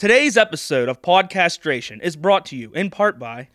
Today's episode of Podcastration is brought to you in part by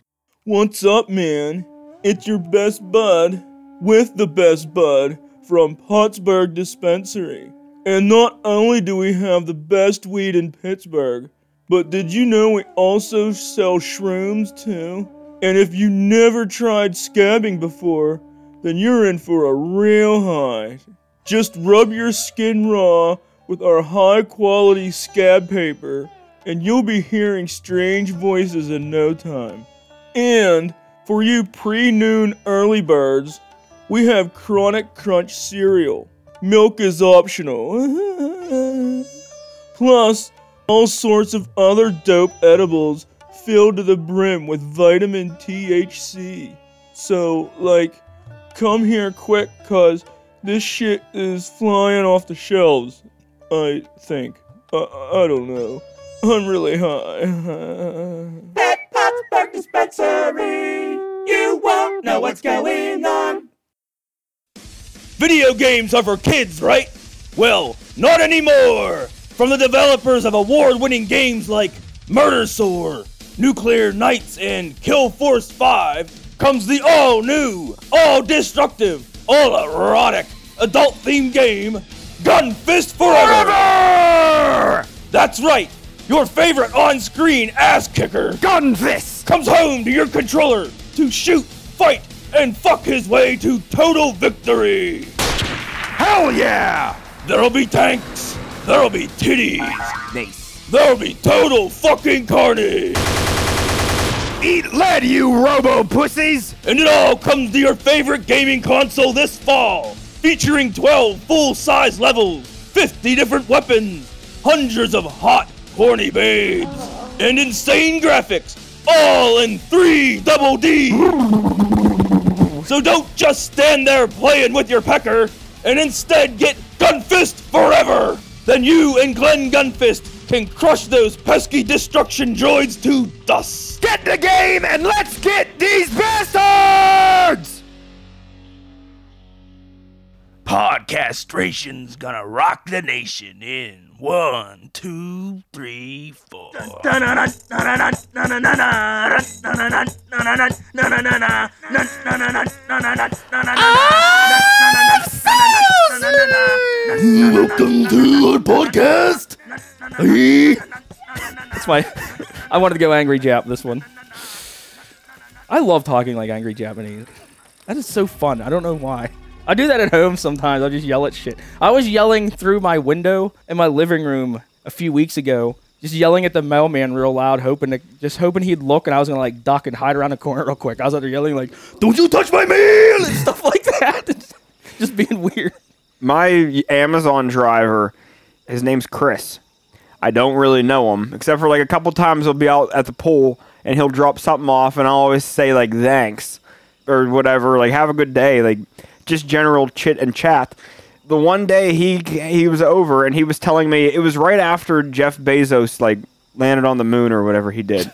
What's up, man? It's your best bud with the best bud from Pottsburg Dispensary. And not only do we have the best weed in Pittsburgh, but did you know we also sell shrooms too? And if you never tried scabbing before, then you're in for a real high. Just rub your skin raw with our high quality scab paper, and you'll be hearing strange voices in no time. And for you pre noon early birds, we have Chronic Crunch cereal. Milk is optional. Plus, all sorts of other dope edibles filled to the brim with vitamin THC. So, like, come here quick, cuz this shit is flying off the shelves. I think. I, I don't know. I'm really high. At Pottsburg Dispensary, you won't know what's going on. Video games are for kids, right? Well, not anymore! From the developers of award winning games like Murder Soar, Nuclear Knights, and Kill Force 5 comes the all new, all destructive, all erotic, adult themed game Gun Fist Forever! That's right! Your favorite on screen ass kicker, Gun Fist, comes home to your controller to shoot, fight, and fuck his way to total victory! Hell yeah! There'll be tanks, there'll be titties, Nice. there'll be total fucking carnage! Eat lead, you robo pussies! And it all comes to your favorite gaming console this fall, featuring 12 full-size levels, 50 different weapons, hundreds of hot, horny babes, and insane graphics, all in 3 double D. So don't just stand there playing with your pecker, and instead get Gunfist forever. Then you and Glenn Gunfist can crush those pesky destruction droids to dust. Get the game and let's get these bastards! Podcastration's gonna rock the nation in one, two, three, four. Welcome to our podcast. That's why I wanted to go Angry Jap this one. I love talking like Angry Japanese. That is so fun. I don't know why. I do that at home sometimes. I'll just yell at shit. I was yelling through my window in my living room a few weeks ago, just yelling at the mailman real loud, hoping to, just hoping he'd look and I was gonna like duck and hide around the corner real quick. I was out there yelling like, "Don't you touch my mail!" and stuff like that. just being weird. my Amazon driver, his name's Chris. I don't really know him, except for like a couple times he'll be out at the pool and he'll drop something off, and I'll always say like thanks or whatever, like have a good day, like just general chit and chat. The one day he he was over and he was telling me it was right after Jeff Bezos like landed on the moon or whatever he did,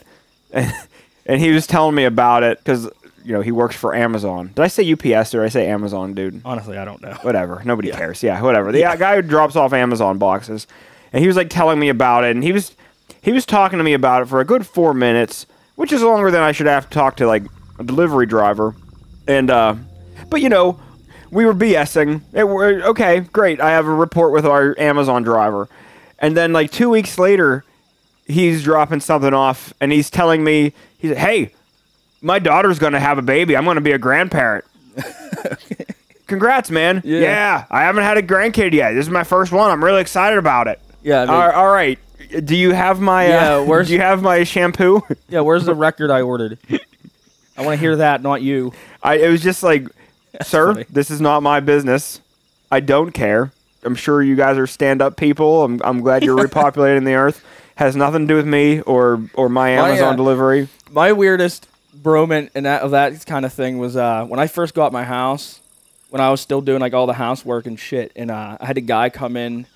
and, and he was telling me about it because you know he works for Amazon. Did I say UPS or did I say Amazon, dude? Honestly, I don't know. whatever. Nobody cares. Yeah, whatever. The guy who drops off Amazon boxes, and he was like telling me about it, and he was he was talking to me about it for a good four minutes, which is longer than I should have to talk to like a delivery driver. And uh, but you know, we were BSing. It, were okay, great. I have a report with our Amazon driver, and then like two weeks later, he's dropping something off, and he's telling me he's hey. My daughter's gonna have a baby. I'm gonna be a grandparent. Congrats, man. Yeah. I haven't had a grandkid yet. This is my first one. I'm really excited about it. Yeah, I mean- all, all right. Do you have my? Yeah, Uh, where's- do you have my shampoo? Yeah, where's the record I ordered? I want to hear that, not you. I. It was just like, sir, funny. this is not my business. I don't care. I'm sure you guys are stand-up people. I'm. I'm glad you're repopulating the earth. Has nothing to do with me or or my Amazon uh, delivery. my weirdest broment and that of that kind of thing was uh, when I first got my house, when I was still doing like all the housework and shit, and uh, I had a guy come in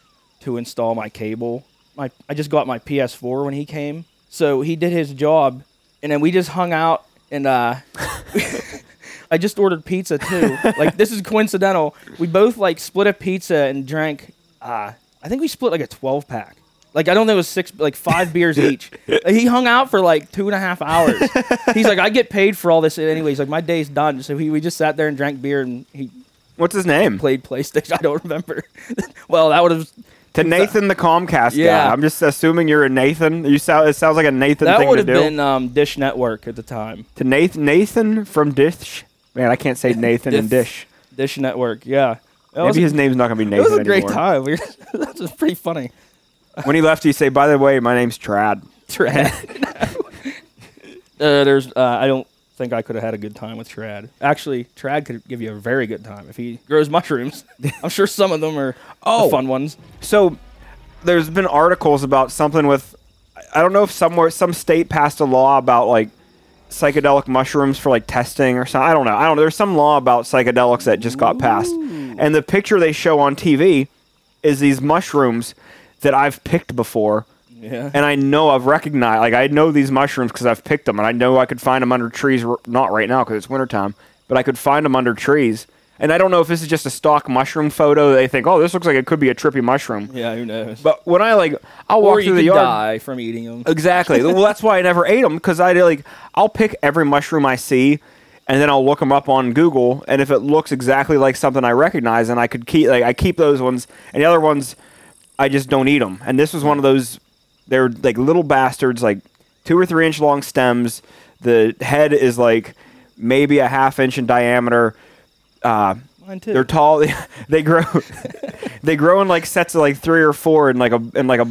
to install my cable. My I just got my PS4 when he came, so he did his job, and then we just hung out and uh, I just ordered pizza too. like this is coincidental. We both like split a pizza and drank. Uh, I think we split like a 12 pack. Like I don't think it was six, like five beers each. Like, he hung out for like two and a half hours. He's like, I get paid for all this anyway. He's like, my day's done. So he, we just sat there and drank beer and he What's his name? played PlayStation. I don't remember. well, that would have To Nathan the Comcast Yeah. guy. I'm just assuming you're a Nathan. You sound. It sounds like a Nathan that thing would to have do. been um, Dish Network at the time. to Nathan Nathan from Dish. Man, I can't say Nathan and Dish. Dish Network, yeah. That Maybe a- his name's not gonna be Nathan. It was a great anymore. time. We were, that was pretty funny. When he left, he say, "By the way, my name's Trad." Trad. uh, there's. Uh, I don't think I could have had a good time with Trad. Actually, Trad could give you a very good time if he grows mushrooms. I'm sure some of them are Oh. the fun ones. So there's been articles about something with I don't know if somewhere some state passed a law about like psychedelic mushrooms for like testing or something. I don't know. I don't know. There's some law about psychedelics that just got passed. And the picture they show on TV is these mushrooms that I've picked before. Yeah. And I know I've recognized, like, I know these mushrooms because I've picked them, and I know I could find them under trees. r- Not right now because it's wintertime, but I could find them under trees. And I don't know if this is just a stock mushroom photo. They think, oh, this looks like it could be a trippy mushroom. Yeah, who knows? But when I like, I'll walk or through the yard. die from eating them. Exactly. well, that's why I never ate them because I like, I'll pick every mushroom I see, and then I'll look them up on Google, and if it looks exactly like something I recognize, and I could keep like I keep those ones, and the other ones, I just don't eat them. And this was one of those. They're like little bastards, like two or three inch long stems. The head is like maybe a half inch in diameter. Uh, Mine too. they're tall. They grow. they grow in like sets of like three or four in like a in like a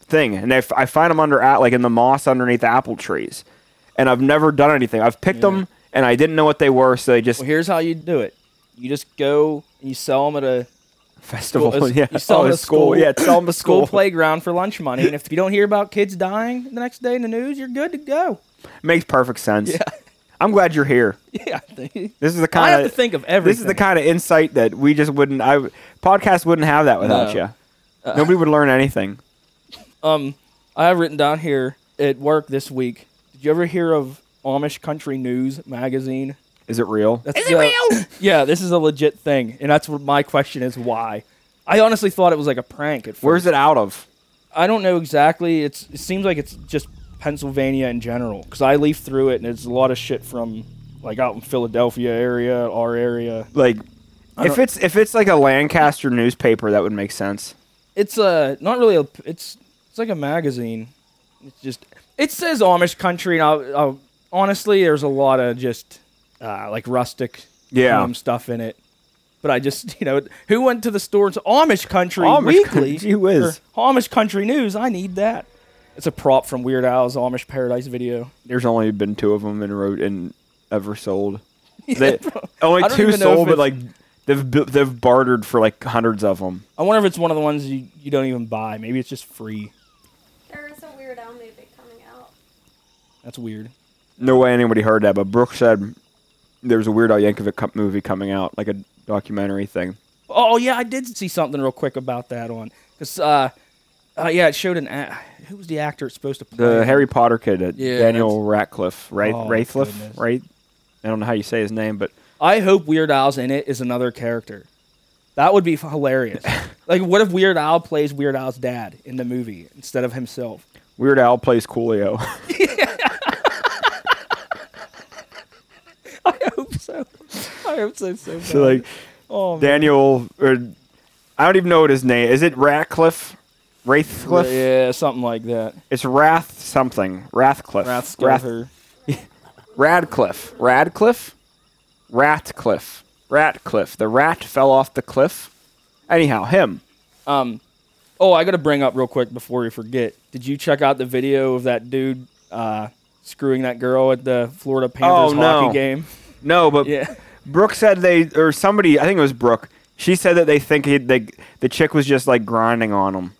thing, and if I find them under at like in the moss underneath apple trees, and I've never done anything. I've picked them, and I didn't know what they were, so they just well, here's how you do it. You just go and you sell them at a festival. yeah, you sell oh, them a at a school, Yeah, sell them a school school. playground for lunch money. And if you don't hear about kids dying the next day in the news, you're good to go. Makes perfect sense. Yeah. I'm glad you're here. Yeah, I think- This is the kind. I kind have of to think of everything. This is the kind of insight that we just wouldn't. I podcast wouldn't have that without No. you. Nobody would learn anything. Um, I have written down here at work this week. Did you ever hear of Amish Country News magazine? Is it real? That's is it real? Yeah, this is a legit thing, and that's what my question is: why? I honestly thought it was like a prank at first. Where's it out of? I don't know exactly. It's it seems like it's just Pennsylvania in general because I leaf through it and it's a lot of shit from like out in Philadelphia area, our area. Like, if it's if it's like a Lancaster newspaper, that would make sense. It's a not really a. It's it's like a magazine. It's just it says Amish country, and I'll, I'll, honestly, there's a lot of just uh, like rustic Yeah. um, stuff in it. But I just you know who went to the store and said Amish country Amish weekly? Country, who is? or Amish country news? I need that. It's a prop from Weird Al's Amish Paradise video. There's only been two of them in wrote and ever sold. They, only I don't two even know if sold, but it's- like they've bu- they've bartered for like hundreds of them. I wonder if it's one of the ones you, you don't even buy. Maybe it's just free. There is a Weird Al movie coming out. That's weird. No way anybody heard that, but Brooke said there's a Weird Al Yankovic co- movie coming out, like a documentary thing. Oh yeah, I did see something real quick about that on because uh, uh, yeah, it showed an a- who was the actor it's supposed to play? The Harry Potter kid, uh, Yeah, Daniel Ratcliffe, right? Oh, Ratcliffe, goodness. right? I don't know how you say his name, but I hope Weird Al's in it is another character. That would be f- hilarious. like, what if Weird Al plays Weird Al's dad in the movie instead of himself? Weird Al plays Coolio. I hope so. I hope so so bad. so like oh, man. Daniel, or I don't even know what his name is. It Ratcliffe, Wraithcliffe. Yeah, something like that. It's Rath something. Rathcliffe. Wrath Rath- Radcliffe. Radcliffe? Ratcliffe. Ratcliffe. The rat fell off the cliff. Anyhow, him. Um, oh, I got to bring up real quick before we forget. Did you check out the video of that dude uh, screwing that girl at the Florida Panthers Oh, no. hockey game? No, but Yeah. Brooke said they, or somebody, I think it was Brooke. She said that they think he, they, the chick was just like grinding on him.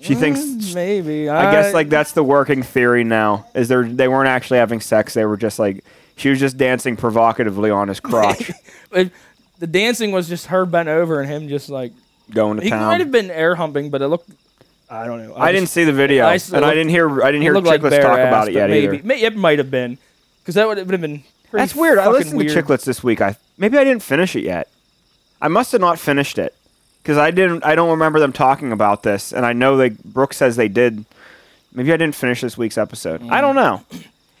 She thinks, Mm, Maybe. I guess like that's the working theory now. Is they they weren't actually having sex. They were just like she was just dancing provocatively on his crotch, the dancing was just her bent over and him just like going to he town. might have been air humping, but it looked. I don't know. I didn't just- see the video, I and I looked- didn't hear I didn't hear Chiclets bare talk ass, about it but yet maybe, either. May, it might have been because that would have been. pretty That's weird. I fucking listened weird. to Chiclets this week. I maybe I didn't finish it yet. I must have not finished it. Because I didn't. I don't remember them talking about this, and I know they Brooke says they did. Maybe I didn't finish this week's episode. I don't know.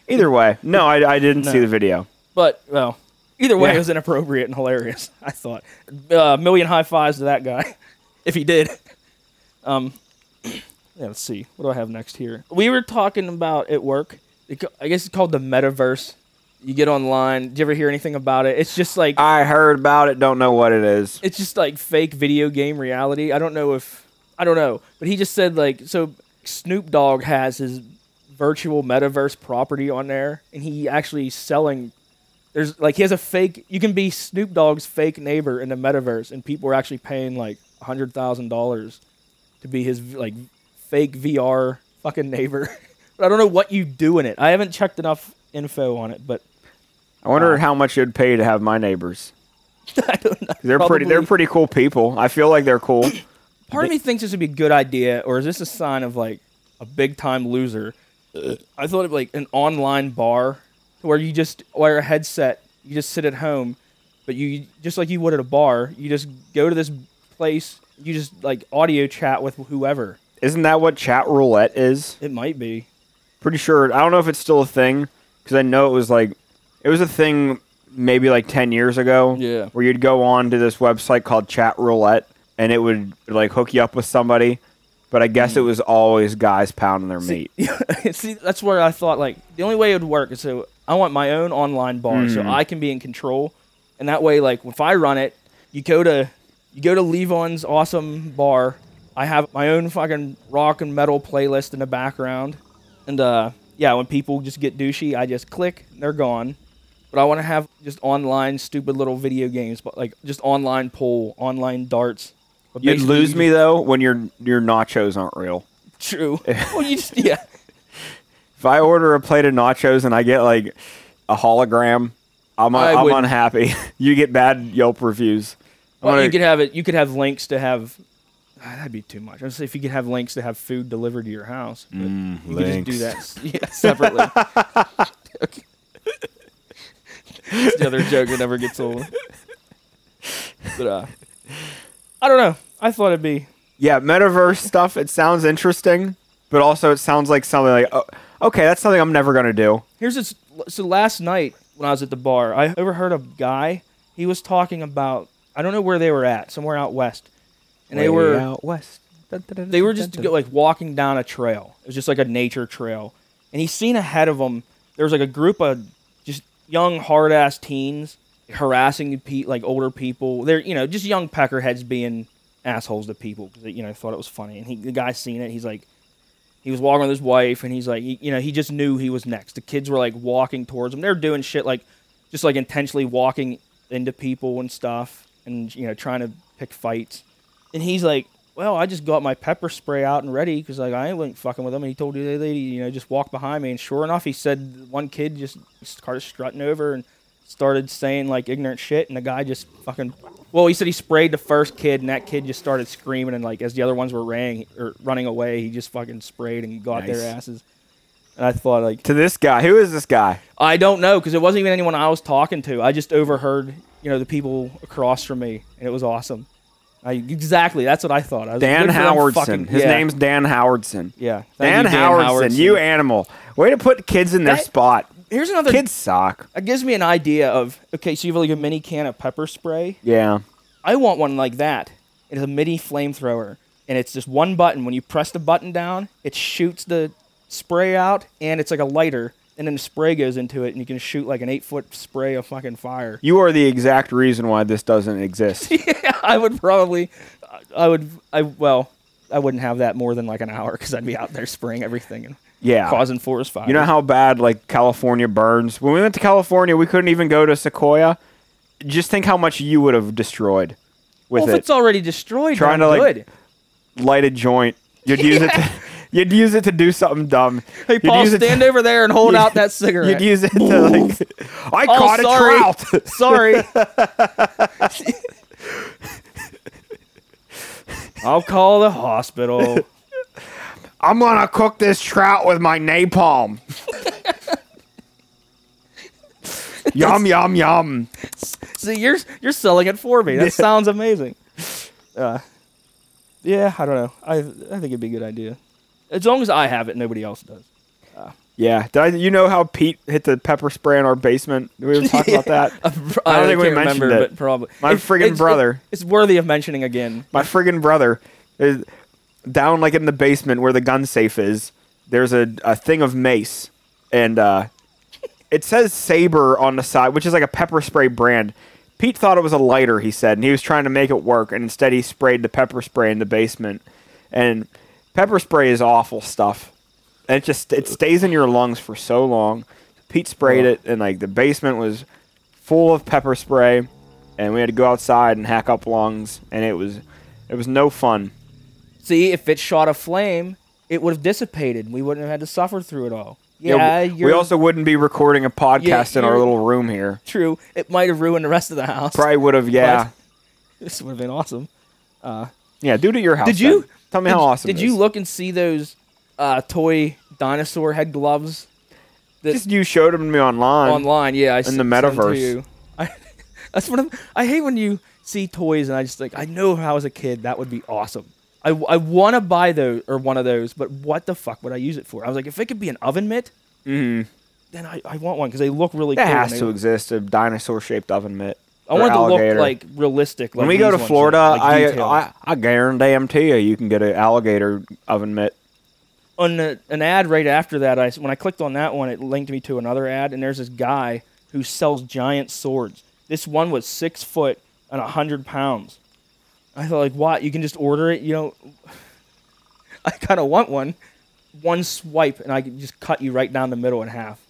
Either way, no, I, I didn't see the video. But well, either way, Yeah. it was inappropriate and hilarious. I thought. Uh, million high fives to that guy, if he did. Um, yeah, let's see. What do I have next here? We were talking about at work. it co- I guess it's called the metaverse. You get online. Did you ever hear anything about it? It's just like I heard about it. Don't know what it is. it's just like fake video game reality. I don't know if I don't know, but he just said like so. Snoop Dogg has his virtual metaverse property on there, and he actually selling. There's like he has a fake. You can be Snoop Dogg's fake neighbor in the metaverse, and people are actually paying like a hundred thousand dollars to be his like fake VR fucking neighbor. but I don't know what you do in it. I haven't checked enough info on it, but I wonder uh, how much it'd pay to have my neighbors. I don't know. They're pretty. They're pretty cool people. I feel like they're cool. Part of me thinks this would be a good idea, or is this a sign of like a big time loser? I thought of like an online bar where you just wear a headset, you just sit at home, but you just like you would at a bar, you just go to this place, you just like audio chat with whoever. Isn't that what chat roulette is? It might be. Pretty sure. I don't know if it's still a thing because I know it was like it was a thing maybe like ten years ago. Yeah. Where you'd go on to this website called Chat Roulette and it would like hook you up with somebody, but I guess it was always guys pounding their meat. See, that's where I thought like the only way it would work is so I want my own online bar so I can be in control, and that way like if I run it, you go to you go to Levon's awesome bar. I have my own fucking rock and metal playlist in the background, and uh yeah, when people just get douchey, I just click, they're gone. But I want to have just online stupid little video games, but like just online pool, online darts. But You'd lose me though when your your nachos aren't real. True. well, you just yeah. If I order a plate of nachos and I get like a hologram, I'm I I'm unhappy. you get bad Yelp reviews. Well, gonna- you could have it. You could have links to have. ah, that'd be too much. I'd say if you could have links to have food delivered to your house, but you could just do that yeah, separately. It's the other joke that never gets old. But uh, I don't know. I thought it'd be. yeah, metaverse stuff. It sounds interesting, but also it sounds like something like, oh, okay, that's something I'm never gonna do. Here's this. So last night when I was at the bar, I overheard a guy. He was talking about. I don't know where they were at. Somewhere out west, and they were. out west. they were just go, like walking down a trail. It was just like a nature trail, and he seen ahead of him there was like a group of young hard ass teens harassing pe- like older people. They're you know just young peckerheads being assholes to people because they you know thought it was funny. And he the guy seen it. He's like. He was walking with his wife, and he's like, he, you know, he just knew he was next. The kids were like walking towards him. They're doing shit like, just like intentionally walking into people and stuff, and you know, trying to pick fights. And he's like, well, I just got my pepper spray out and ready because like I ain't fucking with him. And he told the lady, you know, just walk behind me. And sure enough, he said one kid just started strutting over and started saying like ignorant shit, and the guy just fucking. Well, he said he sprayed the first kid, and that kid just started screaming, and like as the other ones were running or running away, he just fucking sprayed and got Nice. their asses. And I thought like To this guy, who is this guy? I don't know because it wasn't even anyone I was talking to. I just overheard, you know, the people across from me, and it was awesome. I, exactly, that's what I thought. I was Dan them Howardson. fucking- His yeah, names Dan Howardson. yeah. Dan, you, Howardson, you animal. Way to put kids in their That- spot. Here's another. Kids suck. That gives me an idea of okay. So you have like a mini can of pepper spray. Yeah. I want one like that. It's a mini flamethrower, and it's just one button. When you press the button down, it shoots the spray out, and it's like a lighter, and then the spray goes into it, and you can shoot like an eight foot spray of fucking fire. You are the exact reason why this doesn't exist. yeah, I would probably, I would, I well, I wouldn't have that more than like an hour because I'd be out there spraying everything and Yeah. causing forest fires. You know how bad like California burns? When we went to California, we couldn't even go to Sequoia. Just think how much you would have destroyed with well, if it. it's already destroyed, Trying to, I'm like. Light a joint. You'd use it. To, you'd use it to do something dumb. Hey, You'd Paul, use it to- stand over there and hold out that cigarette. You'd use it to like. I Oh, caught sorry. a trout. Sorry. I'll call the hospital. I'm gonna cook this trout with my napalm. yum yum yum. See, you're you're selling it for me. That sounds amazing. Uh, Yeah, I don't know. I I think it'd be a good idea. As long as I have it, nobody else does. Yeah. Did I, you know how Pete hit the pepper spray in our basement? Did we ever talk about that? I don't think we mentioned remember, it. but probably My It's- friggin' it's- brother. It's worthy of mentioning again. My friggin' brother is down like in the basement where the gun safe is. There's a, a thing of mace, and uh, it says Sabre on the side, which is like a pepper spray brand. Pete thought it was a lighter, he said, and he was trying to make it work, and instead he sprayed the pepper spray in the basement. And pepper spray is awful stuff. And it just it stays in your lungs for so long. Pete sprayed it, and like the basement was full of pepper spray, and we had to go outside and hack up lungs, and it was it was no fun. See, if it shot a flame, it would have dissipated. We wouldn't have had to suffer through it all. Yeah, Yeah, we- you're we also wouldn't be recording a podcast in our little room here. true. It might have ruined the rest of the house. Probably would have, yeah, This would have been awesome. Uh, yeah. Do it at your house. Did you? Tell me did, how awesome? Did you look and see those uh, toy dinosaur head gloves that Just you showed them to me online. online? Yeah, I in the s- sent 'em metaverse. you. I, that's what I'm, I hate when you see toys and I just like I know how as a kid that would be awesome. I, I want to buy those or one of those, but what the fuck would I use it for? I was like, if it could be an oven mitt, Mhm. then I, I want one because they look really That cool. has to exist. A dinosaur-shaped oven mitt. I want it to look like realistic. Like when we go to ones, Florida, like I. I I guarantee you, you can get an alligator oven mitt. on the, an ad right after that, I when I clicked on that one, it linked me to another ad, and there's this guy who sells giant swords. This one was six foot and a hundred pounds. I thought, like, what? You can just order it. You know, I kind of want one. One swipe, and I could just cut you right down the middle in half.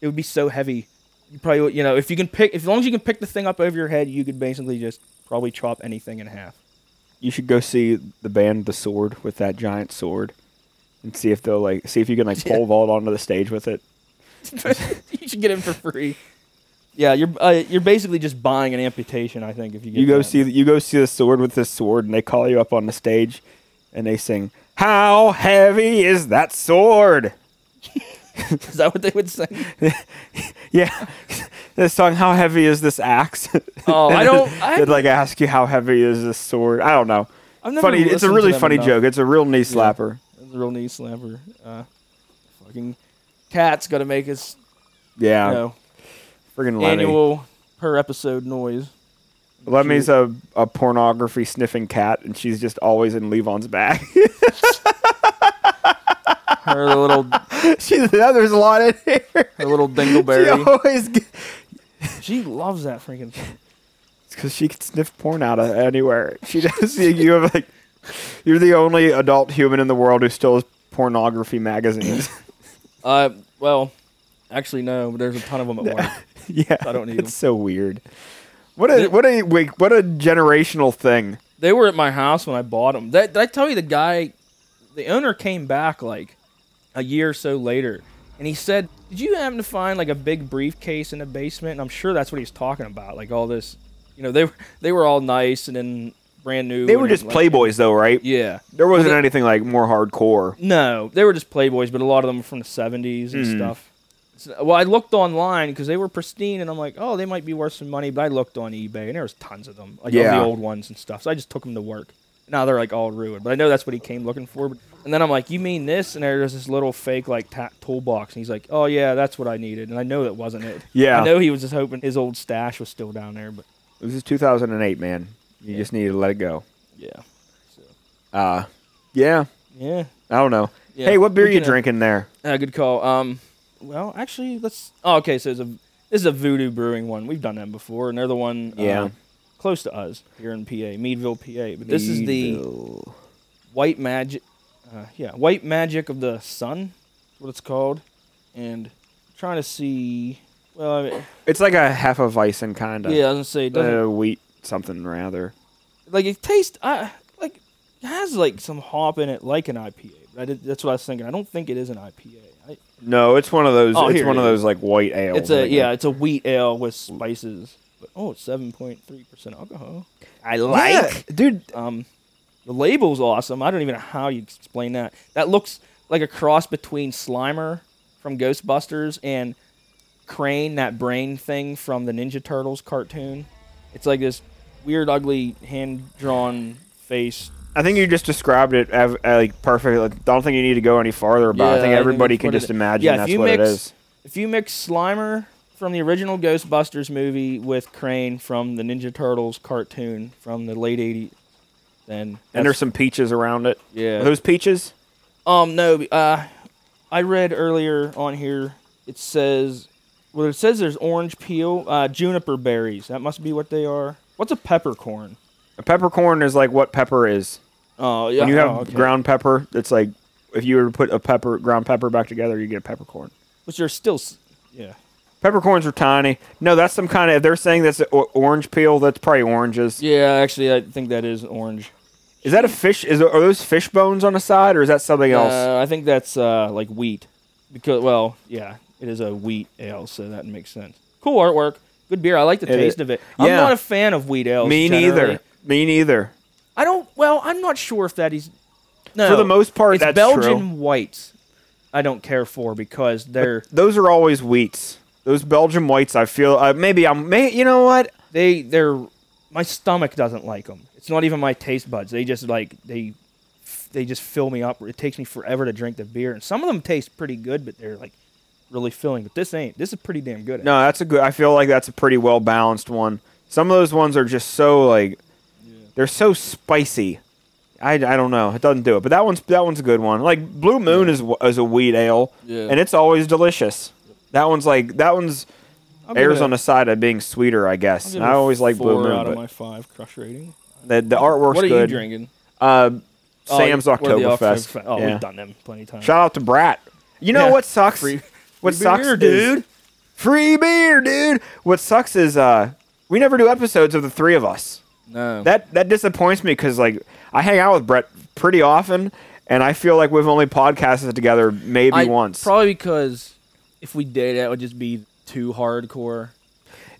It would be so heavy. You probably, you know, if you can pick, as long as you can pick the thing up over your head, you could basically just probably chop anything in half. You should go see the band The Sword with that giant sword, and see if they'll like see if you can like pole vault onto the stage with it. you should get him for free. Yeah, you're uh, you're basically just buying an amputation. I think if you get You go that. see you go see the sword with this sword, and they call you up on the stage, and they sing, "How heavy is that sword?" Is that what they would say? Yeah, the song "How heavy is this axe?" Oh, I don't. I, They'd like ask you how heavy is this sword. I don't know. I've never Funny. It's a really funny enough. joke. It's a real knee slapper. It's a real knee slapper. Uh, fucking cat's got to make his Yeah, you know friggin' annual per episode noise. Lemmy's a, a pornography sniffing cat, and she's just always in Levon's bag. Her little she's there's a lot in here. her little dingleberry. She dingleberry. always She loves that freaking. thing. because she can sniff porn out of anywhere. She does. you have like you're the only adult human in the world who still has pornography magazines. Uh, well, actually no, but there's a ton of them at work. yeah, I don't need It's so weird. What a what a wait, what a generational thing. They were at my house when I bought them. That, did I tell you the guy, the owner came back like a year or so later, and he said, "Did you happen to find like a big briefcase in the basement?" And I'm sure that's what he's talking about, like all this. You know, they were they were all nice and then brand new. They were just like- playboys though, right? Yeah. There wasn't they- anything like more hardcore. No, they were just playboys, but a lot of them were from the 70s and Mhm. stuff. So- well, I looked online because they were pristine, and I'm like, oh, they might be worth some money. But I looked on eBay, and there was tons of them, like all Yeah. the old ones and stuff. So I just took them to work. Now they're like all ruined, but I know that's what he came looking for. But, and then I'm like, you mean this? And there's this little fake like ta- toolbox, and he's like, oh yeah, that's what I needed. And I know that wasn't it. Yeah. I know he was just hoping his old stash was still down there, but This is 2008, man. You Yeah. just need to let it go. yeah, Uh, yeah. yeah. I don't know. yeah. Hey, what beer We you drinking there? Uh, good call. Um, well, actually, let's. Oh, okay. So it's a this is a Voodoo Brewing one. We've done them before, and they're the one uh, Yeah. Close to us here in PA, Meadville, PA. But this is the Meadville. White Magick. Uh, yeah, White Magick of the Sun. Is what it's called. And trying to see. Well, I mean, It's like a hefeweizen kind of. yeah, I was gonna say it doesn't Uh, wheat something rather. like it tastes. I like it has like some hop in it, like an IPA. But I did, that's what I was thinking. I don't think it is an IPA. I, No, it's one of those. Oh, it's here one it of is. those like white ales. It's a like yeah, it's a wheat ale with spices. But oh, it's seven point three percent alcohol. I Yeah, dude. Um, the label's awesome. I don't even know how you explain that. That looks like a cross between Slimer from Ghostbusters and Krang, that brain thing from the Ninja Turtles cartoon. It's like this weird, ugly, hand drawn face I think you just described it av- uh, like perfectly. I don't think you need to go any farther about. it. I think everybody that's can just imagine Yeah, if that's you what mix, it is. If you mix Slimer from the original Ghostbusters movie with Krang from the Ninja Turtles cartoon from the late '80s, then And there's some peaches around it. yeah. Are those peaches? Um, no, uh, I read earlier on here. It says, well, it says there's orange peel, uh, juniper berries. That must be what they are. What's a peppercorn? A peppercorn is like what pepper is. Oh, yeah. When you have oh, okay. ground pepper, it's like if you were to put a pepper ground pepper back together, you get a peppercorn. which are still, yeah. Peppercorns are tiny. No, that's some kind of. They're saying that's o- orange peel, that's probably oranges. Yeah, actually, I think that is orange. Is that a fish? Is are those fish bones on the side, or is that something else? Uh, I think that's uh, like wheat, because well, yeah, it is a wheat ale, so that makes sense. Cool artwork, good beer. I like the It taste is. of it. I'm Yeah. not a fan of wheat ales. Me generally. neither. Me neither. I don't. Well, I'm not sure if that is. No, For the most part, it's that's Belgian true. whites. I don't care for because they're Those are always wheats. Those Belgian whites, I feel. Uh, maybe I'm. May, you know what? they they're my stomach doesn't like them. It's not even my taste buds. They just like they they just fill me up. It takes me forever to drink the beer, and some of them taste pretty good, but they're like really filling. But this ain't. This is pretty damn good. No, that's a good. I feel like that's a pretty well balanced one. Some of those ones are just so like, they're so spicy. I, I don't know. It doesn't do it, but that one's that one's a good one. Like Blue Moon is is a wheat ale, Yeah. and it's always delicious. That one's like that one's I'll give airs a- on the side of being sweeter, I I'll guess. give And it I a always like Blue four Moon, out of but my five crush rating. the the artwork's What are good. you drinking? Uh, Oh, Sam's what are the Oktoberfest. Oktoberfest- Oh, yeah. we've done them plenty of times. Shout out to Brat. You know Yeah. what sucks? Free- what free sucks, beer, is- dude. free beer, dude. What sucks is uh, we never do episodes of the three of us. No. That that disappoints me because like I hang out with Brett pretty often, and I feel like we've only podcasted together maybe I- once. Probably because if we did, that would just be too hardcore.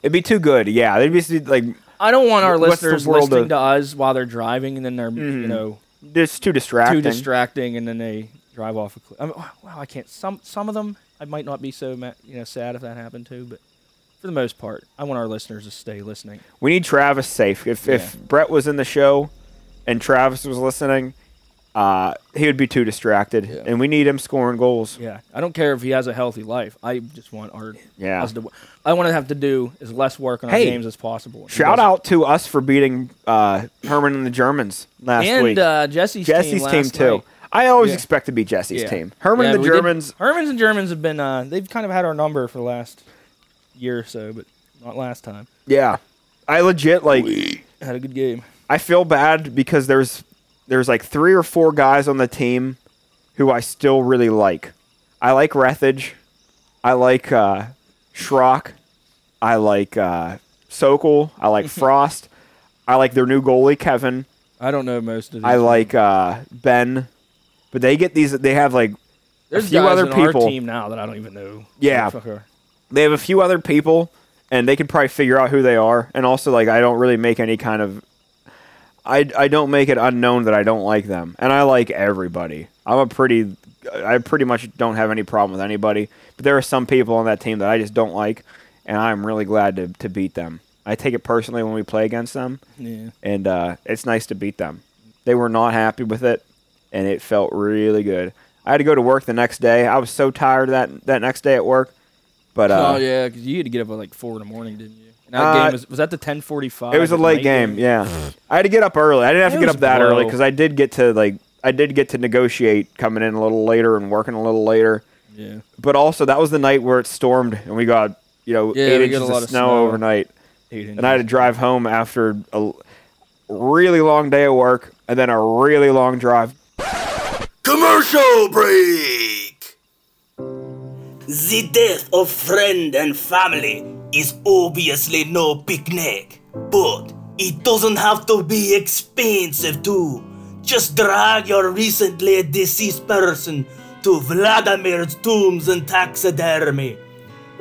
It'd be too good. Yeah, they'd be like I don't want our What's the listeners world listening of- to us while they're driving, and then they're you Mhm. know It's too distracting. too distracting, and then they drive off a cliff. I mean, wow, I can't. Some some of them I might not be so ma- you know sad if that happened too, but for the most part, I want our listeners to stay listening. We need Travis safe. If if Brett was in the show, and Travis was listening, uh, he would be too distracted, Yeah. and we need him scoring goals. Yeah, I don't care if he has a healthy life. I just want our Yeah. us to, I want to have to do as less work on Hey, our games as possible. Shout out to us for beating uh, Herman and the Germans last and week. uh, Jesse's, Jesse's team, team, last too. night. I always Yeah. expect to be Jesse's Yeah. team. Herman Yeah, and the we did- Germans. Hermans and Germans have been uh, they've kind of had our number for the last year or so, but not last time. Yeah, I legit like. Had a good game. I feel bad because there's there's like three or four guys on the team who I still really like. I like Rethage. I like uh, Schrock. I like uh, Sokol. I like Frost. I like their new goalie Kevin. I don't know most of. I like uh, Ben. But they get these. They have like There's a few other people. our team now that I don't even know. Yeah. The they have a few other people and they can probably figure out who they are and also like i don't really make any kind of i, I don't make it unknown that i don't like them. And i like everybody. I'm a pretty i pretty much don't have any problem with anybody. But there are some people on that team that i just don't like and i'm really glad to, to beat them. I take it personally when we play against them Yeah. and uh, it's nice to beat them. They were not happy with it and it felt really good. I had to go to work the next day. I was so tired that that next day at work but uh, oh yeah, because you had to get up at like four in the morning, didn't you? And that Uh, game was was that the ten forty five? It was a late game, yeah. I had to get up early. I didn't have It to get was up that early blow. because I did get to like I did get to negotiate coming in a little later and working a little later. Yeah. But also that was the night where it stormed and we got you know Yeah, eight we inches a of, lot of snow, snow. overnight, Eight and I had to drive home after a l- really long day of work and then a really long drive. Commercial break! The death of friend and family is obviously no picnic, but it doesn't have to be expensive too. Just drag your recently deceased person to Vladimir's Tombs and Taxidermy,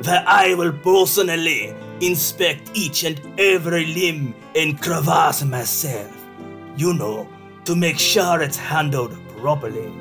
where I will personally inspect each and every limb and crevasse myself. You know, to make sure it's handled properly.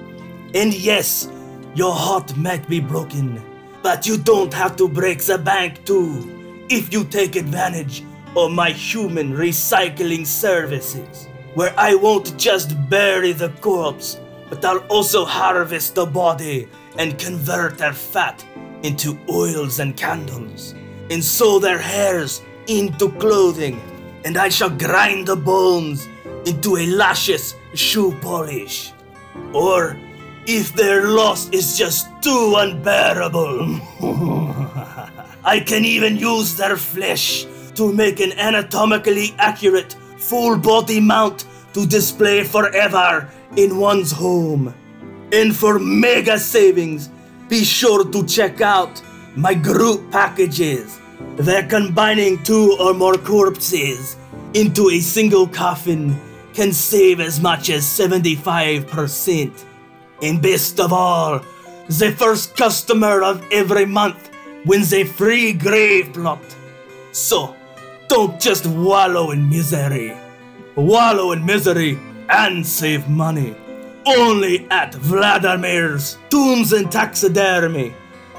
And yes, your heart might be broken, but you don't have to break the bank too if you take advantage of my human recycling services. where I won't just bury the corpse, but I'll also harvest the body and convert their fat into oils and candles, and sew their hairs into clothing, and I shall grind the bones into a luscious shoe polish. Or, if their loss is just too unbearable, I can even use their flesh to make an anatomically accurate full body mount to display forever in one's home. And for mega savings, be sure to check out my group packages. They're combining two or more corpses into a single coffin can save as much as 75%. And best of all, the first customer of every month wins a free grave plot. So, don't just wallow in misery. Wallow in misery and save money. Only at Vladimir's Tombs and Taxidermy,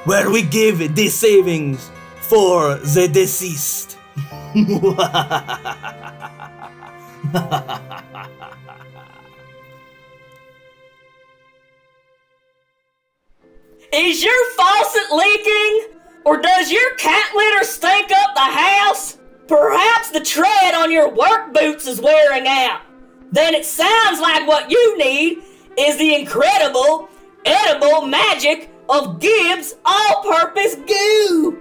where we give the savings for the deceased. Is your faucet leaking? Or does your cat litter stink up the house? Perhaps the tread on your work boots is wearing out. Then it sounds like what you need is the incredible, edible magic of Gibbs all purpose goo.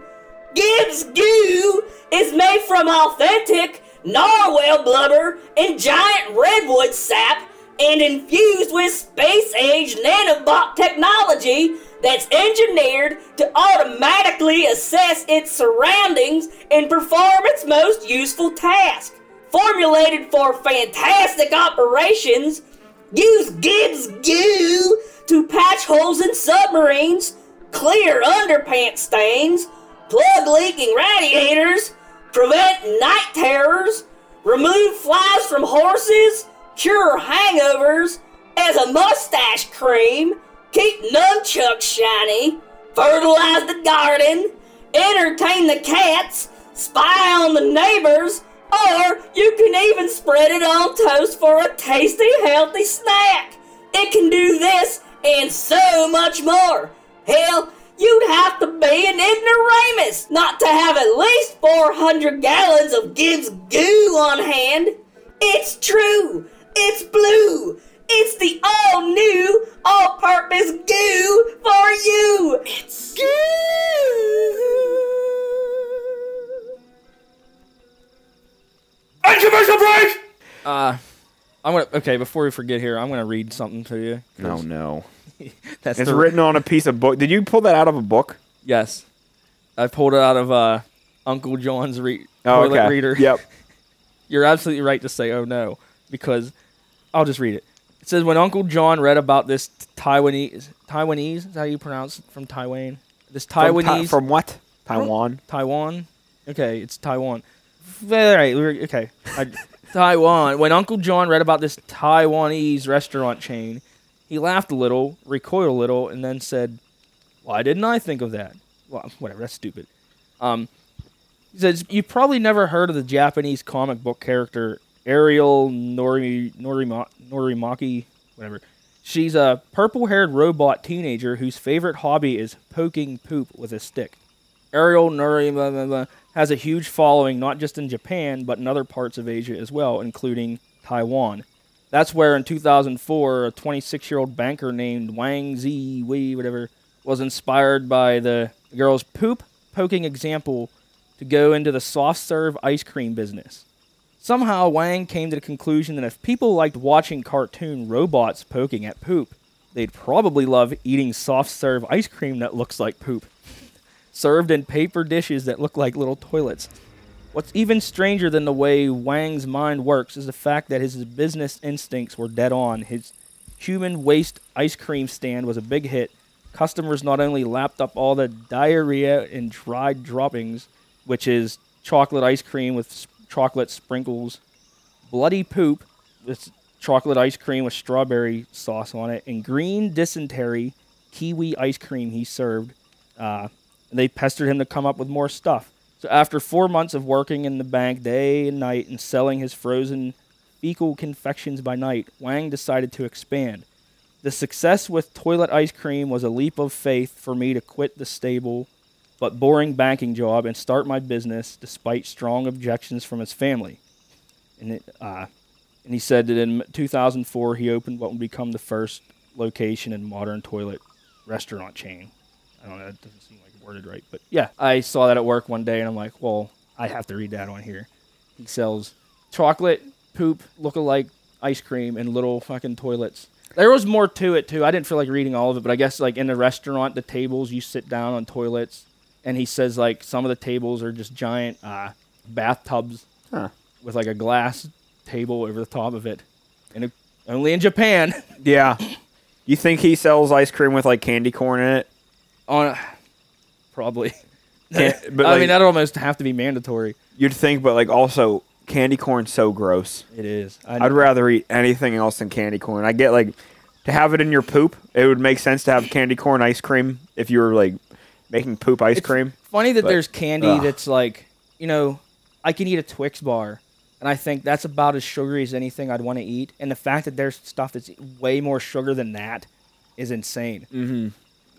Gibbs goo is made from authentic narwhal blubber and giant redwood sap and infused with space age nanobot technology that's engineered to automatically assess its surroundings and perform its most useful task. Formulated for fantastic operations, use Gibbs goo to patch holes in submarines, clear underpants stains, plug leaking radiators, prevent night terrors, remove flies from horses, cure hangovers, as a mustache cream, keep nunchucks shiny, fertilize the garden, entertain the cats, spy on the neighbors, or you can even spread it on toast for a tasty, healthy snack. It can do this and so much more. Hell, you'd have to be an ignoramus not to have at least 400 gallons of Gibbs goo on hand. It's true. It's blue. It's the I'm gonna okay. Before we forget here, I'm gonna read something to you. No, no. That's It's the, written on a piece of book. Did you pull that out of a book? Yes, I pulled it out of uh, Uncle John's re- Oh, toilet okay. reader. Yep. You're absolutely right to say, "Oh no," because I'll just read it. It says when Uncle John read about this Taiwanese Taiwanese is that how you pronounce it from Taiwan? This From, Taiwanese Ti- from what? Taiwan. Taiwan. Okay, it's Taiwan. All right, we're- okay. I, Taiwan. When Uncle John read about this Taiwanese restaurant chain, he laughed a little, recoiled a little, and then said, "Why didn't I think of that?" Well, whatever. That's stupid. Um, he says you probably never heard of the Japanese comic book character Ariel Nori Norima, Norimaki, whatever. She's a purple-haired robot teenager whose favorite hobby is poking poop with a stick. Ariel Norima has a huge following not just in Japan but in other parts of Asia as well, including Taiwan. That's where in 2004 a 26-year-old banker named Wang Zi Wei whatever was inspired by the girl's poop poking example to go into the soft serve ice cream business. Somehow Wang came to the conclusion that if people liked watching cartoon robots poking at poop, they'd probably love eating soft serve ice cream that looks like poop served in paper dishes that look like little toilets. What's even stranger than the way Wang's mind works is the fact that his business instincts were dead on. His human waste ice cream stand was a big hit. Customers not only lapped up all the diarrhea and dried droppings, which is chocolate ice cream with chocolate sprinkles, bloody poop with chocolate ice cream with strawberry sauce on it, and green dysentery kiwi ice cream he served. Uh, and they pestered him to come up with more stuff. So after four months of working in the bank day and night and selling his frozen fecal confections by night, Wang decided to expand. The success with toilet ice cream was a leap of faith for me to quit the stable but boring banking job and start my business despite strong objections from his family. And, it, uh, and he said that in 2004 he opened what would become the first location in modern toilet restaurant chain. I don't know, doesn't seem worded right, but yeah, I saw that at work one day and I'm like, well, I have to read that on here. He sells chocolate, poop, look-alike ice cream, and little fucking toilets. There was more to it too. I didn't feel like reading all of it, but I guess like in the restaurant, the tables you sit down on toilets, and he says like some of the tables are just giant uh, bathtubs Huh. with like a glass table over the top of it, and it, only in Japan. Yeah. You think he sells ice cream with like candy corn in it? on probably. Can't- but I like, mean, that'd almost have to be mandatory. you'd think, but like also candy corn's so gross. It is. I I'd rather eat anything else than candy corn. I get like to have it in your poop. It would make sense to have candy corn ice cream if you were like making poop ice cream. Funny that But- there's candy ugh. that's like, you know, I can eat a Twix bar, and I think that's about as sugary as anything I'd want to eat. And the fact that there's stuff that's way more sugar than that is insane. Mm-hmm.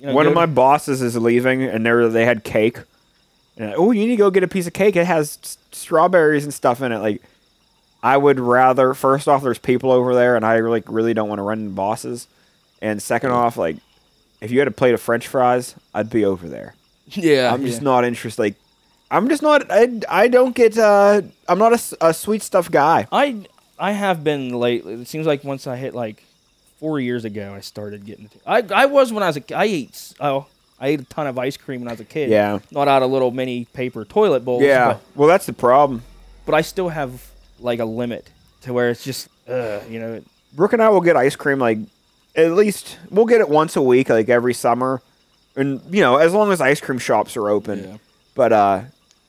You know, One of my bosses is leaving, and they they had cake. And oh, you need to go get a piece of cake. It has s- strawberries and stuff in it. Like, I would rather. First off, there's people over there, and I like really don't want to run into bosses. And second off, like, if you had a plate of French fries, I'd be over there. yeah, I'm just yeah. not interested. Like, I'm just not. I, I don't get. Uh, I'm not a, a sweet stuff guy. I I have been lately. It seems like once I hit like four years ago, I started getting. To, I I was when I was a k- I ate oh I ate a ton of ice cream when I was a kid. Yeah. not out of little mini paper toilet bowls. Yeah. but, Well, that's the problem. but I still have like a limit to where it's just uh you know Brooke and I will get ice cream like at least we'll get it once a week, like every summer, and you know as long as ice cream shops are open. Yeah. But uh,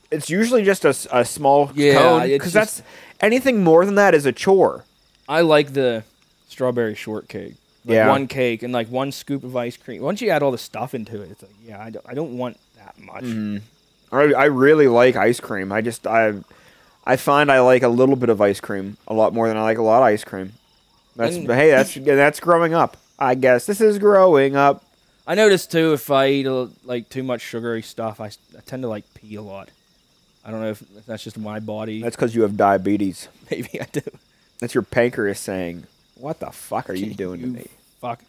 it's usually just a, a small Yeah, cone because that's anything more than that is a chore. I like the strawberry shortcake. Like Yeah. one cake and like one scoop of ice cream. Once you add all the stuff into it, it's like yeah, I don't, I don't want that much. Mm-hmm. I, I really like ice cream. I just I I find I like a little bit of ice cream a lot more than I like a lot of ice cream. That's And- hey that's that's growing up. I guess this is growing up. I notice too if I eat a, like too much sugary stuff, I, I tend to like pee a lot. I don't know if that's just my body. That's because you have diabetes. Maybe I do. That's your pancreas saying, "What the fuck are you doing to me?" Fuck.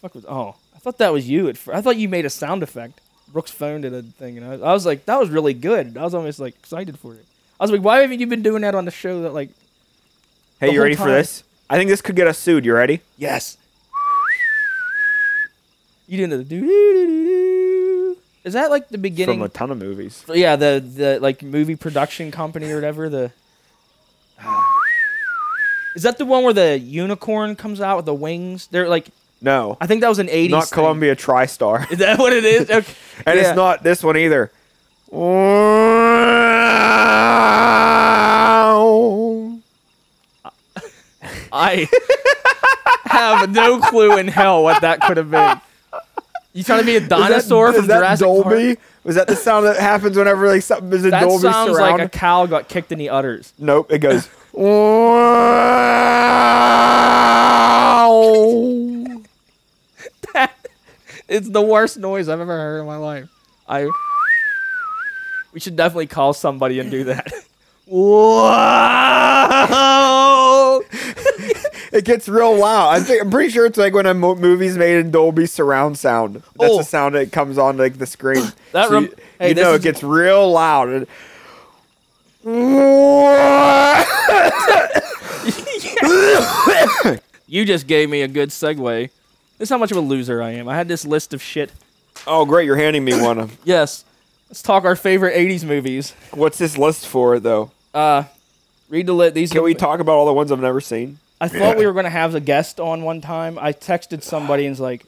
Fuck was. Oh, I thought that was you. At fir- I thought you made a sound effect. Brooks' phone did a thing, and I was, I was like, that was really good. I was almost like excited for it. I was like, why haven't you been doing that on the show? That like, Hey, you ready for this? I think this could get us sued. You ready? yes. You didn't know the do do do do. Is that like the beginning? From a ton of movies. yeah, the the like movie production company or whatever. The ah. Is that the one where the unicorn comes out with the wings? They're like, No, I think that was an '80s. not thing. Columbia TriStar, Is that what it is? Okay. and Yeah. it's not this one either. I have no clue in hell what that could have been. You trying to be a dinosaur is from that, is Jurassic that Dolby? Park? Was that the sound that happens whenever like something is in That Dolby sounds surround? like a cow got kicked in the udders. Nope, it goes. It's the worst noise I've ever heard in my life. I. We should definitely call somebody and do that. Whoa! it gets real loud. I think I'm pretty sure it's like when a mo- movie's made in Dolby surround sound. That's Oh. the sound that comes on like the screen. That So rem- you, hey, you know it gets real loud. You just gave me a good segue. This is how much of a loser I am. I had this list of shit. oh, great! You're handing me one. of them. Yes. Let's talk our favorite 80s movies. What's this list for, though? Uh, read the lit. These Can are- we talk about all the ones I've never seen? I thought we were going to have a guest on one time. I texted somebody and was like,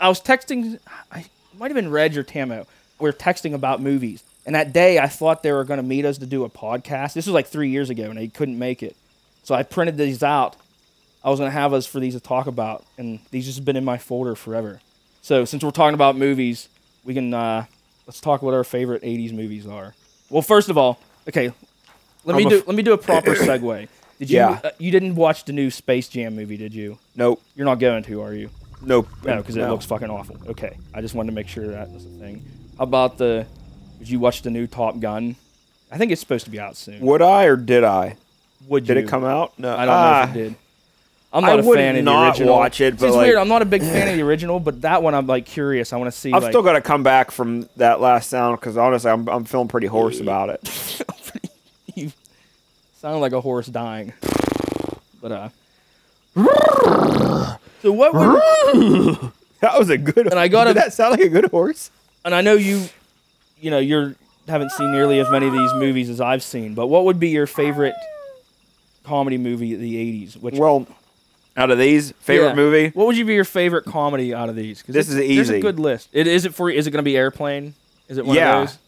I was texting, I it might have been Reg or Tamo. We were texting about movies. And that day, I thought they were going to meet us to do a podcast. This was like three years ago, and they couldn't make it. So I printed these out. I was going to have us for these to talk about, and these just been in my folder forever. So since we're talking about movies, we can uh, let's talk what our favorite '80s movies are. Well, first of all, okay, let me I'm a do f- let me do a proper segue. Did you? Yeah. Uh, you didn't watch the new Space Jam movie, did you? Nope. You're not going to, are you? Nope. No, because it looks fucking awful. Okay, I just wanted to make sure that was a thing. How about the? Did you watch the new Top Gun? I think it's supposed to be out soon. Would I or did I? Would Did you? it come out? No. I don't know Ah, if it did. I'm not a would fan of the original. watch it, See, but, it's like- weird. I'm not a big fan of the original, but that one I'm like curious. I want to see. I've like, still got to come back from that last sound because honestly, I'm, I'm feeling pretty hoarse about it. you sound like a horse dying. But uh. So what would That was a good. And I gotta- Did that sound like a good horse? and I know you, you know, you're haven't seen nearly as many of these movies as I've seen. But what would be your favorite comedy movie of the '80s? Which Well, out of these, favorite Yeah. movie? What would you be your favorite comedy out of these? 'Cause This is There's a good list. It is it for is it going to be Airplane? Is it one Yeah. of those?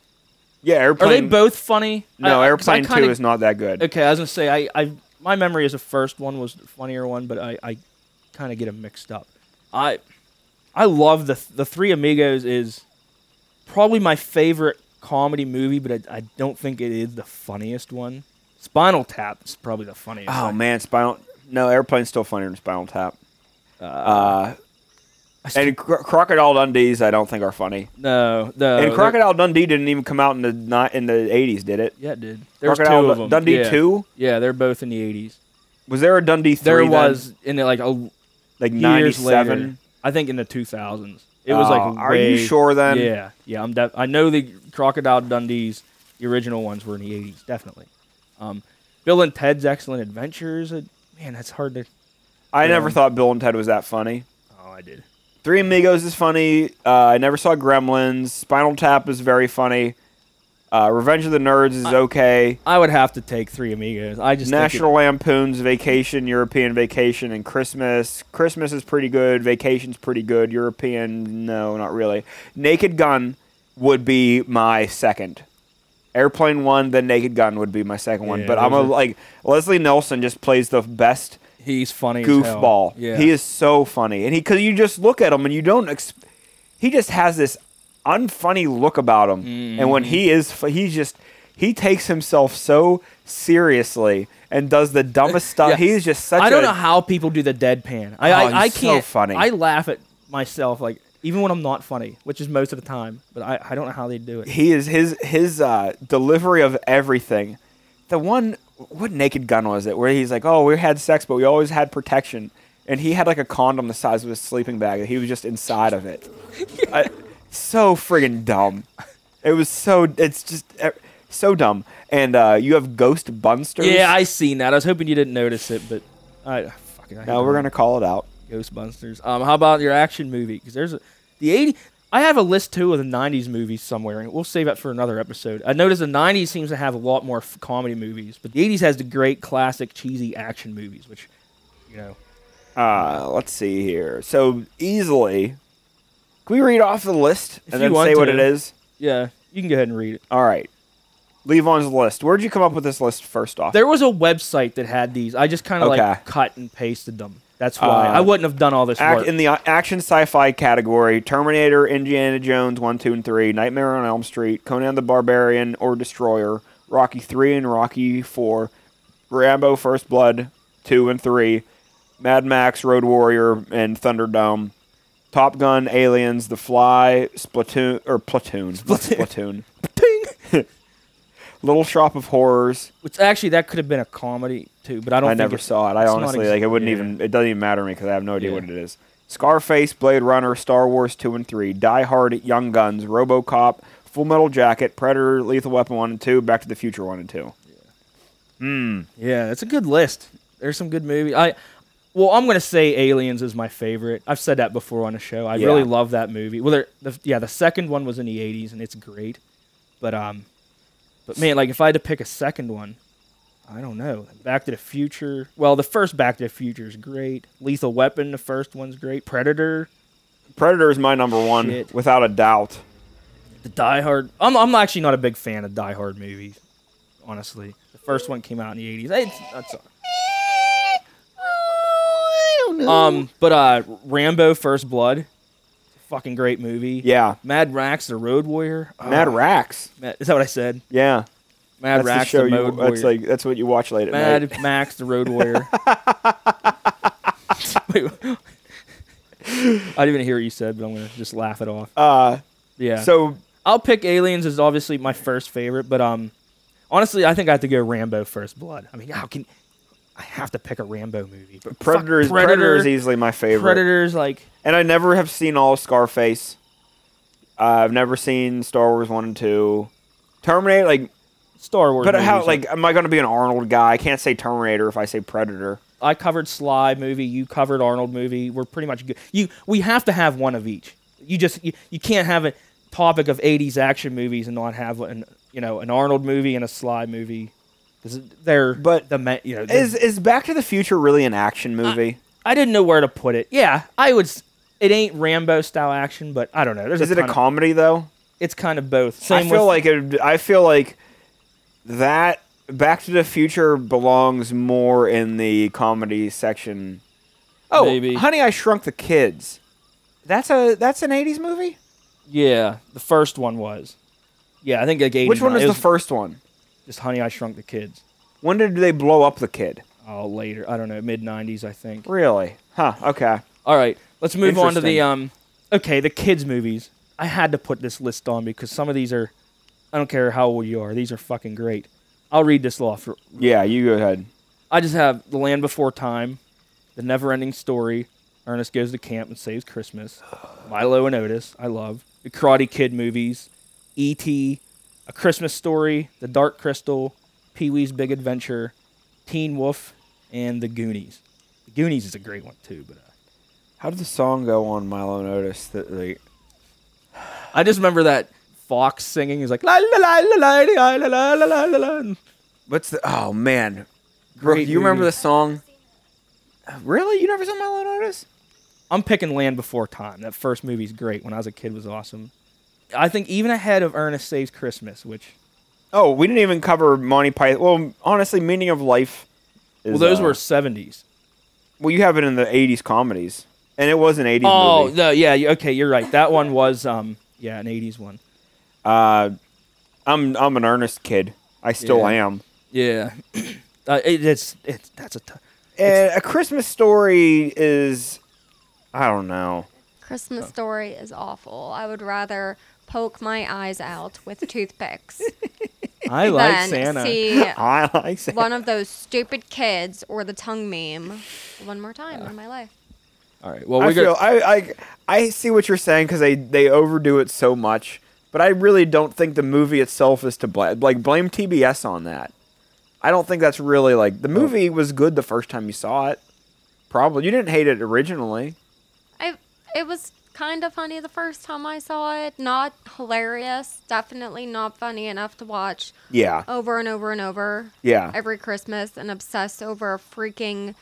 Yeah, Airplane. Are they both funny? No, I- I- 'cause I airplane kinda- two is not that good. Okay, I was gonna say I, I my memory is the first one was the funnier one, but I, I kind of get them mixed up. I I love the the Three Amigos is probably my favorite comedy movie, but I, I don't think it is the funniest one. Spinal Tap is probably the funniest. Oh one. man, Spinal. No, airplane's still funnier than Spinal Tap. Uh, and Cro- Crocodile Dundee's, I don't think are funny. no, no. and Crocodile Dundee didn't even come out in the ni- in the eighties, did it? yeah, it did. There's Crocodile two of them. Dundee yeah. two. Yeah, they're both in the '80s. Was there a Dundee three? There then? was in the, like a like ninety I think in the 2000s. It was like. Oh, are you sure then? Yeah, yeah. I'm. Def- I know the Crocodile Dundee's the original ones were in the 80s, definitely. Um, Bill and Ted's Excellent Adventures. uh, man, that's hard to. I never thought Bill and Ted was that funny. Oh, I did. Three Amigos is funny. Uh, I never saw Gremlins. Spinal Tap is very funny. Uh, Revenge of the Nerds is okay. I would have to take Three Amigos. I just think it- National Lampoon's Vacation, European Vacation, and Christmas. Christmas is pretty good. Vacation's pretty good. European, no, not really. Naked Gun would be my second. Airplane one, then Naked Gun would be my second one. Yeah, But I'm a those are- like Leslie Nielsen just plays the best he's funny. as hell. goofball. Yeah. He is so funny, and he because you just look at him and you don't. Ex- he just has this unfunny look about him, and Mm-hmm. when he is, he's just he takes himself so seriously and does the dumbest stuff. Yeah. He's just such. I don't a, know how people do the deadpan. I Oh, I, I he's so can't. funny. I laugh at myself like even when I'm not funny, which is most of the time. But I, I don't know how they do it. He is his his uh, delivery of everything. The one what Naked Gun was it where he's like, oh, we had sex, but we always had protection, and he had like a condom the size of his sleeping bag. that He was just inside of it. I, so friggin' dumb. It was so. It's just eh, so dumb. And uh, you have Ghost Bunsters. Yeah, I seen that. I was hoping you didn't notice it, but I fucking. I Now we're gonna call it out. Ghostbusters. Um, how about your action movie? Because there's a the eighty. I have a list too of the '90s movies somewhere, and we'll save that for another episode. I noticed the '90s seems to have a lot more f- comedy movies, but the '80s has the great classic cheesy action movies, which, you know, Uh, let's see here. So easily, can we read off the list If and you then want say what to. it is? yeah, you can go ahead and read it. All right. Levon's list. Where'd you come up with this list first off? There was a website that had these. I just kind of Okay. like cut and pasted them. That's why Uh, I wouldn't have done all this Ac- work. in the uh, action sci-fi category, Terminator, Indiana Jones 1, 2, and 3, Nightmare on Elm Street, Conan the Barbarian or Destroyer, Rocky 3 and Rocky 4, Rambo First Blood 2 and 3, Mad Max, Road Warrior, and Thunderdome, Top Gun, Aliens, The Fly, Splatoon, or Platoon. Splatoon. Little Shop of Horrors. Which actually that could have been a comedy too, but I don't. I think never it's- saw it. I honestly like it wouldn't yeah. even. It doesn't even matter to me because I have no idea Yeah. what it is. Scarface, Blade Runner, Star Wars two and three, Die Hard, Young Guns, RoboCop, Full Metal Jacket, Predator, Lethal Weapon one and two, Back to the Future one and two. Yeah, hmm. yeah, it's a good list. There's some good movies. I well, I'm gonna say Aliens is my favorite. I've said that before on the show. I Yeah. really love that movie. Well, there, the, yeah, the second one was in the '80s and it's great. But um, but man, like if I had to pick a second one, I don't know. Back to the Future. Well, the first Back to the Future is great. Lethal Weapon, the first one's great. Predator, Predator is my number one Shit. without a doubt. the Die Hard. I'm I'm actually not a big fan of Die Hard movies. Honestly, the first one came out in the '80s. It's, that's Um, but uh, Rambo: First Blood, fucking great movie. Yeah, Mad Max: The Road Warrior. Mad Oh, Rax. Mad- is that what I said? Yeah, Mad that's Max the show the you. Road That's like that's what you watch late at Mad night. Mad Max the Road Warrior. Wait, I didn't even hear what you said, but I'm gonna just laugh it off. Uh, Yeah. so I'll pick Aliens as obviously my first favorite, but um, honestly, I think I have to go Rambo First Blood. I mean, how can I have to pick a Rambo movie? But Predator is Predator, Predator is easily my favorite. Predators like And I never have seen all of Scarface. I've never seen Star Wars one and two. Terminator, like, Star Wars. but how? Like, am I going to be an Arnold guy? I can't say Terminator if I say Predator. I covered Sly movie, you covered Arnold movie. We're pretty much good. You we have to have one of each. You just you, you can't have a topic of 80s action movies and not have an you know an Arnold movie and a Sly movie they're But the ma- you know the- Is is Back to the Future really an action movie? I didn't know where to put it. Yeah, I would. It ain't Rambo style action, but I don't know. There's is it a ton of- comedy though? It's kind of both. Same I feel with, like it, I feel like that Back to the Future belongs more in the comedy section. Oh, Maybe. Honey, I Shrunk the Kids. That's a that's an '80s movie. yeah, the first one was. Yeah, I think like 80s. Which one it was the first one? Just Honey, I Shrunk the Kids. When did they blow up the kid? Oh, later. I don't know, mid 90s, I think. Really? Huh. Okay. All right, let's move on to the um. Okay, the kids movies. I had to put this list on because some of these are. I don't care how old you are; these are fucking great. I'll read this off. Yeah, you go ahead. I just have The Land Before Time, The Never-Ending Story, Ernest Goes to Camp and Saves Christmas, Milo and Otis. I love the Karate Kid movies, E.T., A Christmas Story, The Dark Crystal, Pee Wee's Big Adventure, Teen Wolf, and The Goonies. The Goonies is a great one too, but. Uh, How did the song go on Milo Otis? That they I just remember that Fox singing is like la la la la la la la la la la. What's the? Oh man, Brooke, Great you remember the song? Really? You never saw Milo Otis? I'm picking Land Before Time. That first movie's great. When I was a kid, was awesome. I think even ahead of Ernest Saves Christmas, which Oh, we didn't even cover Monty Python. Well, honestly, Meaning of Life. Is, well, those uh, were 70s. Well, you have it in the '80s comedies, and it was an '80s Oh, movie. the, yeah. Okay, you're right. That one was um yeah an 80s one. Uh, I'm I'm an earnest kid. I still Yeah. am. Yeah, uh, it, it's it's that's a t- And a Christmas story is, I don't know. Christmas story is awful. I would rather poke my eyes out with toothpicks I like than Santa. see I like Santa. one of those stupid kids or the tongue meme one more time in my life. All right. Well, I we're feel gonna. I, I I see what you're saying because they they overdo it so much, but I really don't think the movie itself is to blame. Like blame TBS on that. I don't think that's really like the oh. movie was good the first time you saw it. Probably you didn't hate it originally. I it was kind of funny the first time I saw it. Not hilarious. Definitely not funny enough to watch Yeah, over and over and over yeah. every Christmas and obsess over a freaking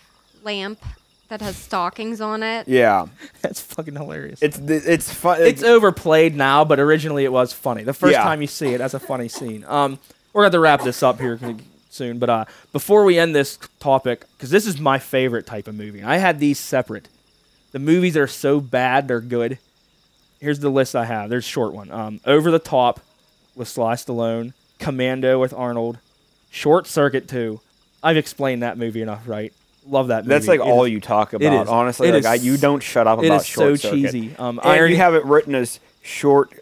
lamp that has stockings on it. Yeah, That's fucking hilarious. it's it's fun. it's overplayed now, but originally it was funny. The first Yeah. time you see it, that's a funny scene. Um, we're going to wrap this up here soon, but uh, before we end this topic, because this is my favorite type of movie, I had these separate. The movies are so bad they're good. Here's the list I have. There's a short one. Um, Over the Top with Sly Stallone, Commando with Arnold, Short Circuit 2. I've explained that movie enough, right? Love that movie. That's like It all is- you talk about. Honestly, It like I, you don't shut up about short so circuit. cheesy. Um, and you have it written as short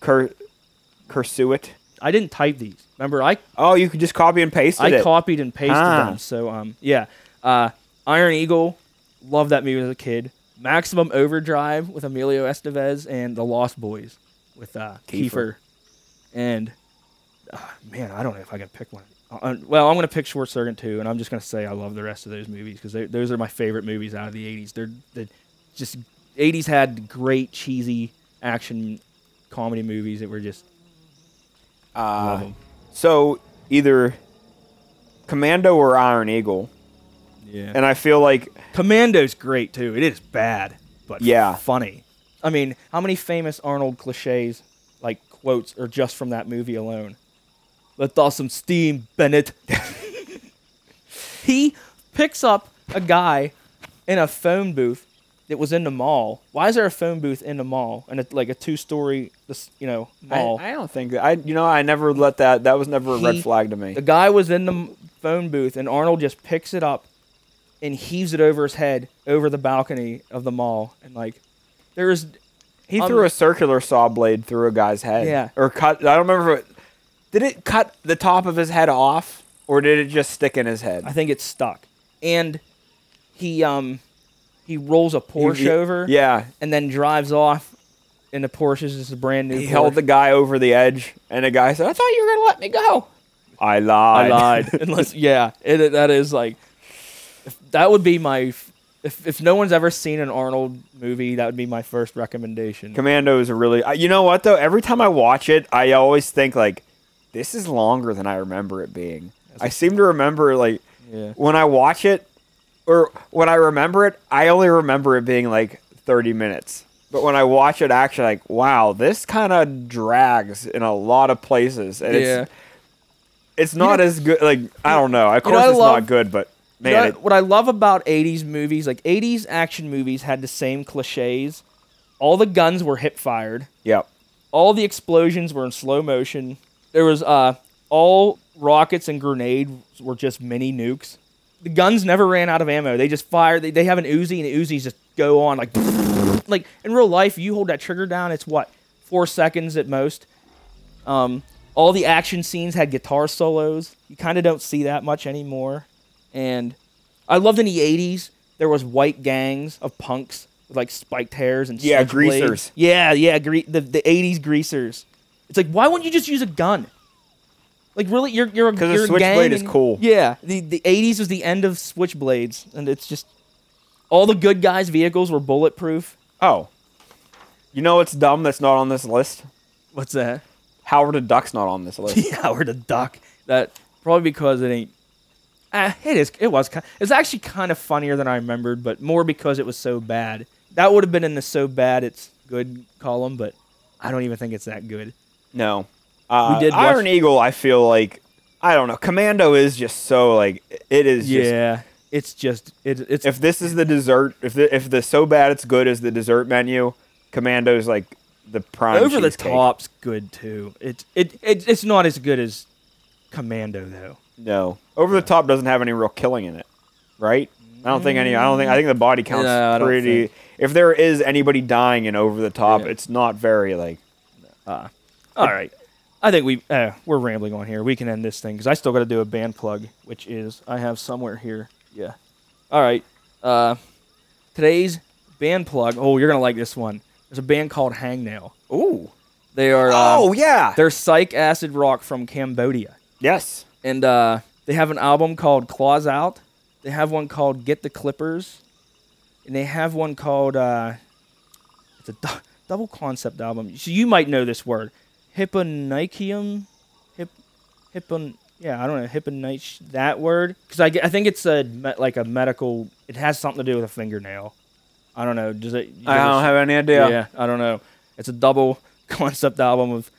cur cursuit. I didn't type these. Remember, I Oh, you could just copy and paste I it. copied and pasted Ah. them. So um yeah. Uh Iron Eagle, loved that movie as a kid. Maximum Overdrive with Emilio Estevez and The Lost Boys with uh Kiefer. Kiefer. And uh, man, I don't know if I can pick one. Uh, well, I'm going to pick Short Circuit 2 and I'm just going to say I love the rest of those movies cuz those are my favorite movies out of the 80s. They're they just 80s had great cheesy action comedy movies that were just love uh, so either Commando or Iron Eagle, Yeah. and I feel like Commando's great too. It is bad, but Yeah. funny. I mean, how many famous Arnold cliches, like quotes, are just from that movie alone? Let off some steam, Bennett. he picks up a guy in a phone booth that was in the mall. Why is there a phone booth in the mall and it's like a two-story, you know, I, mall? I don't think that. I you know I never let that. That was never a red flag to me. The guy was in the phone booth, and Arnold just picks it up and heaves it over his head over the balcony of the mall, and like there's He um, threw a circular saw blade through a guy's head. Yeah. Or cut. I don't remember. If it, did it cut the top of his head off, or did it just stick in his head? I think it stuck, and he um he rolls a Porsche He- over, Yeah. and then drives off. And the Porsche is just a brand new. He held the guy over the edge, and the guy said, "I thought you were gonna let me go." I lied. I lied. lied. Unless, yeah, it, it- that is like, if, that would be my. f- If, if no one's ever seen an Arnold movie, that would be my first recommendation. Commando is a really. uh, You know what though? Every time I watch it, I always think like, this is longer than I remember it being. I seem to remember like Yeah. when I watch it, or when I remember it, I only remember it being like thirty minutes. But when I watch it, actually, like, wow, this kind of drags in a lot of places, and Yeah. it's it's not as good. Like I don't know. Of You course, know, it's love- not good, but You know it, what- what I love about 80s movies, like 80s action movies had the same cliches. All the guns were hip fired. yep. All the explosions were in slow motion. There was uh all rockets and grenades were just mini nukes. The guns never ran out of ammo. They just fire. They, they have an Uzi and the Uzis just go on like like in real life. You hold that trigger down, it's what four seconds at most. Um, all the action scenes had guitar solos. You kind of don't see that much anymore. And I loved in the '80s there was white gangs of punks with like spiked hairs and Yeah, greasers. Yeah, yeah, gre- the the '80s greasers. It's like why wouldn't you just use a gun? Like really, you're you're a 'Cause a you're a switchblade is cool. Yeah, the the '80s was the end of switchblades, and it's just all the good guys' vehicles were bulletproof. Oh, you know what's dumb? That's not on this list. What's that? Howard the Duck's not on this list. Howard the Duck. That probably because it ain't. Ah, it is. It was. ki- It's actually kind of funnier than I remembered, but more because it was so bad. That would have been in the so bad it's good column, but I don't even think it's that good. No. Uh, We did watch- Iron Eagle. I feel like I don't know. Commando is just so like it is. Just, Yeah, it's just it, it's If this is the dessert, if the if the so bad it's good is the dessert menu, Commando's like the prime. over the cheesecake. top's good too. It, it it it's not as good as Commando though. No, over the top doesn't have any real killing in it, right? I don't think any. I don't think. I think the body counts No, I don't pretty. think- If there is anybody dying in over the top, Yeah. it's not very like. All right. I think we uh, we're rambling on here. We can end this thing because I still got to do a band plug, which is I have somewhere here. Yeah. All right. Uh, today's band plug. Oh, you're gonna like this one. There's a band called Hangnail. Ooh. They are. Uh, oh yeah. They're psych acid rock from Cambodia, Yes. And uh, they have an album called Claws Out. They have one called Get the Clippers, and they have one called uh, it's a du- double concept album. So you might know this word, Hipponychium, hip, hippon. Yeah, I don't know hipponych that word because I, I think it's a like a medical. It has something to do with a fingernail. I don't know. Does it? I don't have any idea. yeah, I don't know. It's a double concept album of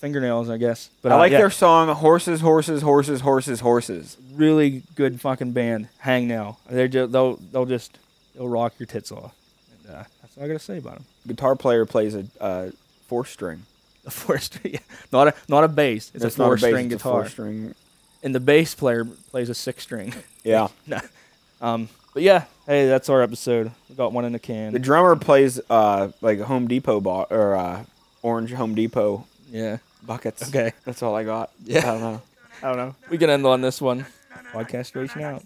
fingernails, I guess. But I uh, like yeah, their song "Horses, Horses, Horses, Horses, Horses." really good fucking band. Hangnail. They're just they'll they'll just they'll rock your tits off. And, uh, that's all I gotta say about them. Guitar player plays a uh, four string. A four string, not a not a bass. It's That's a four bass, string it's a guitar, four-string. and the bass player plays a six string. Yeah. um, but yeah, hey, that's our episode. We got one in the can. The drummer plays uh like a Home Depot bo- or uh, orange Home Depot yeah. Buckets. Okay. That's all I got. Yeah. I don't know. I don't know. We can end on this one. Podcast station out.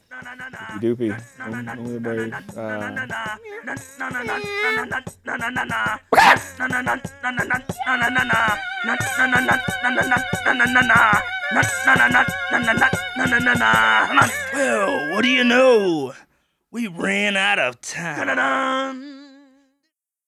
Doopy. Only- only brave. Uh, Well, what do you know? We ran out of time.